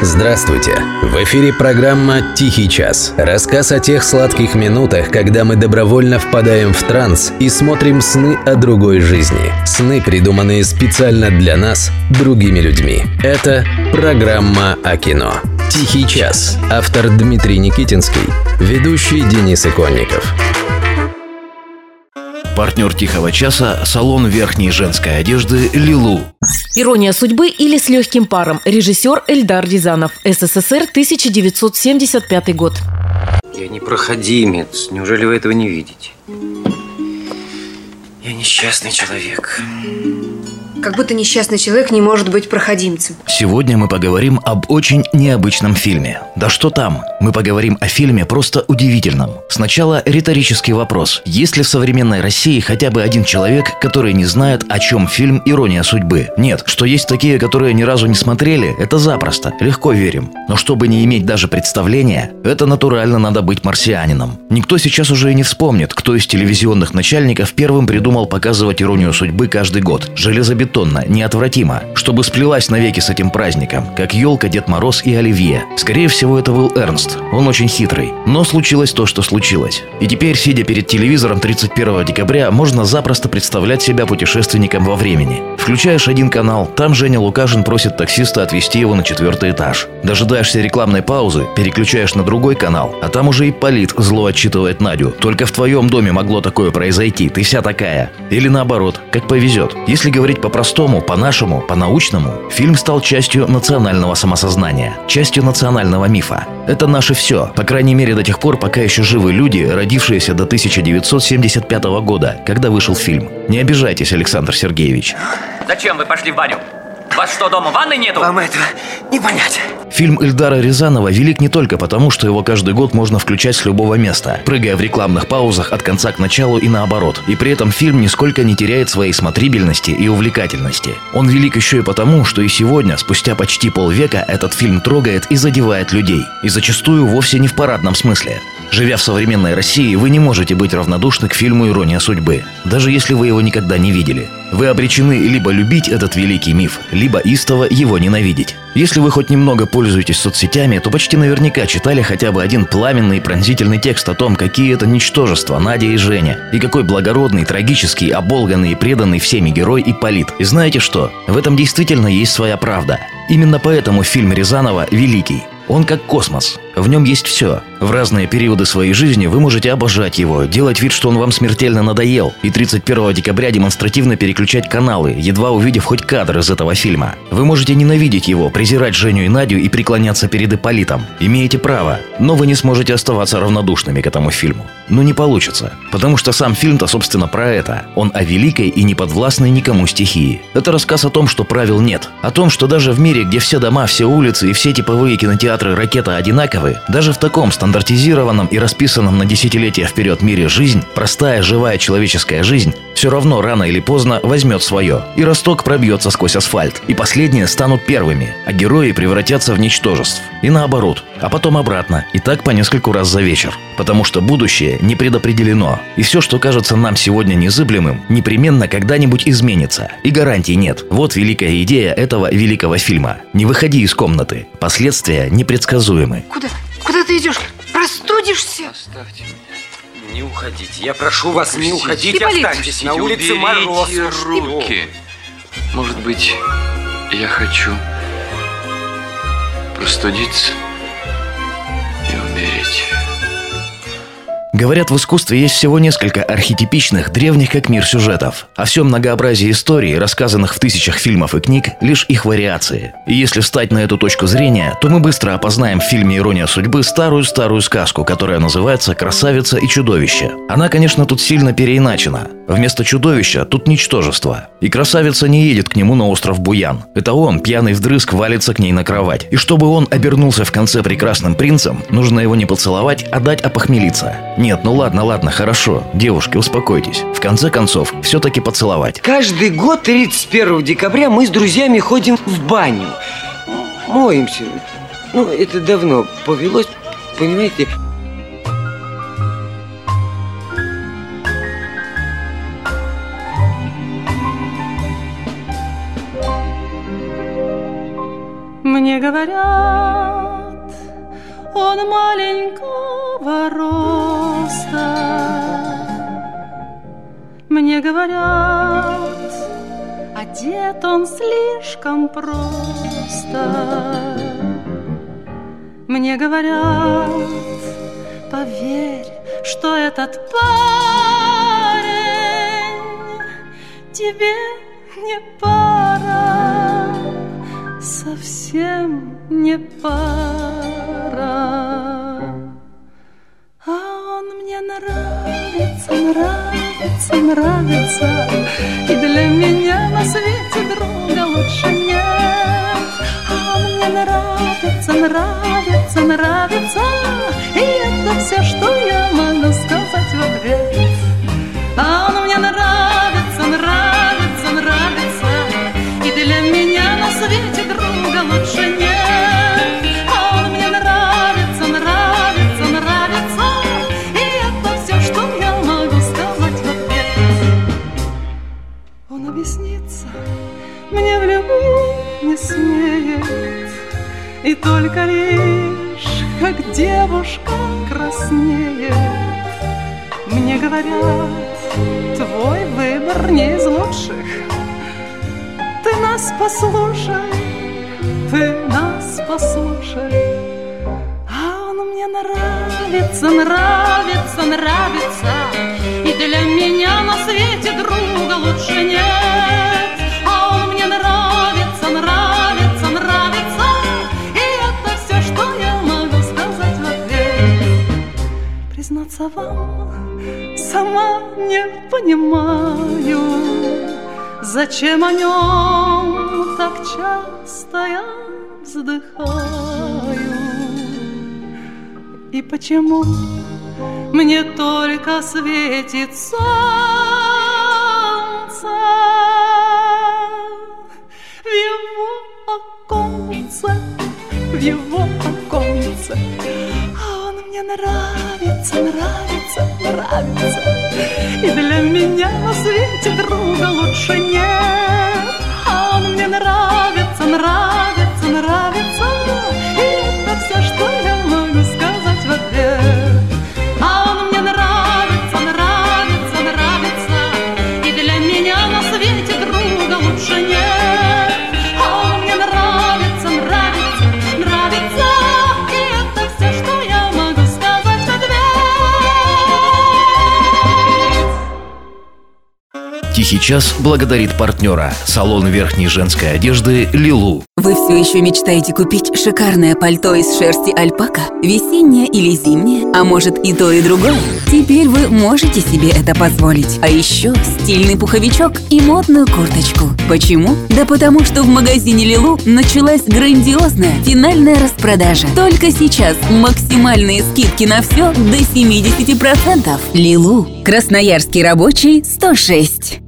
Здравствуйте! В эфире программа «Тихий час». Рассказ о тех сладких минутах, когда мы добровольно впадаем в транс и смотрим сны о другой жизни. Сны, придуманные специально для нас, другими людьми. Это программа о кино. «Тихий час». Автор Дмитрий Никитинский. Ведущий Денис Иконников. Партнер «Тихого часа» – салон верхней женской одежды «Лилу». «Ирония судьбы» или «С легким паром». Режиссер Эльдар Рязанов. СССР, 1975 год. Я не проходимец. Неужели вы этого не видите? Я несчастный человек. Как будто несчастный человек не может быть проходимцем. Сегодня мы поговорим об очень необычном фильме. Да что там? Мы поговорим о фильме просто удивительном. Сначала риторический вопрос. Есть ли в современной России хотя бы один человек, который не знает, о чем фильм «Ирония судьбы»? Нет, что есть такие, которые ни разу не смотрели, это запросто, легко верим. Но чтобы не иметь даже представления, это натурально надо быть марсианином. Никто сейчас уже и не вспомнит, кто из телевизионных начальников первым придумал показывать «Иронию судьбы» каждый год. Железобетонный железобетонно, неотвратимо, чтобы сплелась навеки с этим праздником, как елка, Дед Мороз и Оливье. Скорее всего, это был Эрнст. Он очень хитрый. Но случилось то, что случилось. И теперь, сидя перед телевизором 31 декабря, можно запросто представлять себя путешественником во времени. Включаешь один канал, там Женя Лукашин просит таксиста отвезти его на четвертый этаж. Дожидаешься рекламной паузы, переключаешь на другой канал, а там уже и Полит зло отчитывает Надю. Только в твоем доме могло такое произойти, ты вся такая. Или наоборот, как повезет. Если говорить по по-простому, по-нашему, по-научному, фильм стал частью национального самосознания, частью национального мифа. Это наше все, по крайней мере до тех пор, пока еще живы люди, родившиеся до 1975 года, когда вышел фильм. Не обижайтесь, Александр Сергеевич. Зачем вы пошли в баню? Вас что, дома ванны нету? Вам этого не понять. Фильм Эльдара Рязанова велик не только потому, что его каждый год можно включать с любого места, прыгая в рекламных паузах от конца к началу и наоборот. И при этом фильм нисколько не теряет своей смотрибельности и увлекательности. Он велик еще и потому, что и сегодня, спустя почти полвека, этот фильм трогает и задевает людей. И зачастую вовсе не в парадном смысле. Живя в современной России, вы не можете быть равнодушны к фильму «Ирония судьбы», даже если вы его никогда не видели. Вы обречены либо любить этот великий миф, либо истово его ненавидеть. Если вы хоть немного пользуетесь соцсетями, то почти наверняка читали хотя бы один пламенный и пронзительный текст о том, какие это ничтожества Надя и Женя, и какой благородный, трагический, оболганный и преданный всеми герой и полит. И знаете что? В этом действительно есть своя правда. Именно поэтому фильм Рязанова великий. Он как космос. В нем есть все. В разные периоды своей жизни вы можете обожать его, делать вид, что он вам смертельно надоел, и 31 декабря демонстративно переключать каналы, едва увидев хоть кадр из этого фильма. Вы можете ненавидеть его, презирать Женю и Надю и преклоняться перед Ипполитом. Имеете право, но вы не сможете оставаться равнодушными к этому фильму. Ну не получится, потому что сам фильм-то собственно про это. Он о великой и неподвластной никому стихии. Это рассказ о том, что правил нет. О том, что даже в мире, где все дома, все улицы и все типовые кинотеатры театры «Ракета» одинаковы, даже в таком стандартизированном и расписанном на десятилетия вперед мире жизнь, простая живая человеческая жизнь, все равно рано или поздно возьмет свое, и росток пробьется сквозь асфальт, и последние станут первыми, а герои превратятся в ничтожеств. И наоборот, а потом обратно, и так по нескольку раз за вечер. Потому что будущее не предопределено, и все, что кажется нам сегодня незыблемым, непременно когда-нибудь изменится. И гарантий нет. Вот великая идея этого великого фильма. Не выходи из комнаты. Последствия не непредсказуемы. Куда? Куда ты идешь? Простудишься? Оставьте меня. Не уходите. Я прошу вас, не уходите. Ипполит. Останьтесь. На улице мороз. руки. Может быть, я хочу простудиться и умереть. Говорят, в искусстве есть всего несколько архетипичных, древних как мир сюжетов. А все многообразие историй, рассказанных в тысячах фильмов и книг, лишь их вариации. И если встать на эту точку зрения, то мы быстро опознаем в фильме «Ирония судьбы» старую-старую сказку, которая называется «Красавица и чудовище». Она, конечно, тут сильно переиначена. Вместо чудовища тут ничтожество. И красавица не едет к нему на остров Буян. Это он, пьяный вдрызг, валится к ней на кровать. И чтобы он обернулся в конце прекрасным принцем, нужно его не поцеловать, а дать опохмелиться. Нет, ну ладно, ладно, хорошо. Девушки, успокойтесь. В конце концов, все-таки поцеловать. Каждый год 31 декабря мы с друзьями ходим в баню. Моемся. Ну, это давно повелось, понимаете? Мне говорят, он маленького роста. Мне говорят, одет он слишком просто. Мне говорят, поверь, что этот парень тебе не пара, совсем не пара. А он мне нравится, нравится, нравится, и для меня на свете друга лучше нет. А он мне нравится, нравится, нравится, краснеет, мне говорят, твой выбор не из лучших. Ты нас послушай, ты нас послушай. А он мне нравится, нравится, нравится, и для меня на свете друга лучше нет. Признаться вам, сама не понимаю, зачем о нем так часто я вздыхаю. И почему мне только светит солнце в его оконце, в его оконце. Нравится, нравится, нравится. И для меня на свете друга лучше нет. А он мне нравится, нравится, нравится. Тихий час благодарит партнера. Салон верхней женской одежды «Лилу». Вы все еще мечтаете купить шикарное пальто из шерсти альпака? Весеннее или зимнее? А может и то, и другое? Теперь вы можете себе это позволить. А еще стильный пуховичок и модную курточку. Почему? Да потому что в магазине Лилу началась грандиозная финальная распродажа. Только сейчас максимальные скидки на все до 70%. Лилу. Красноярский рабочий 106.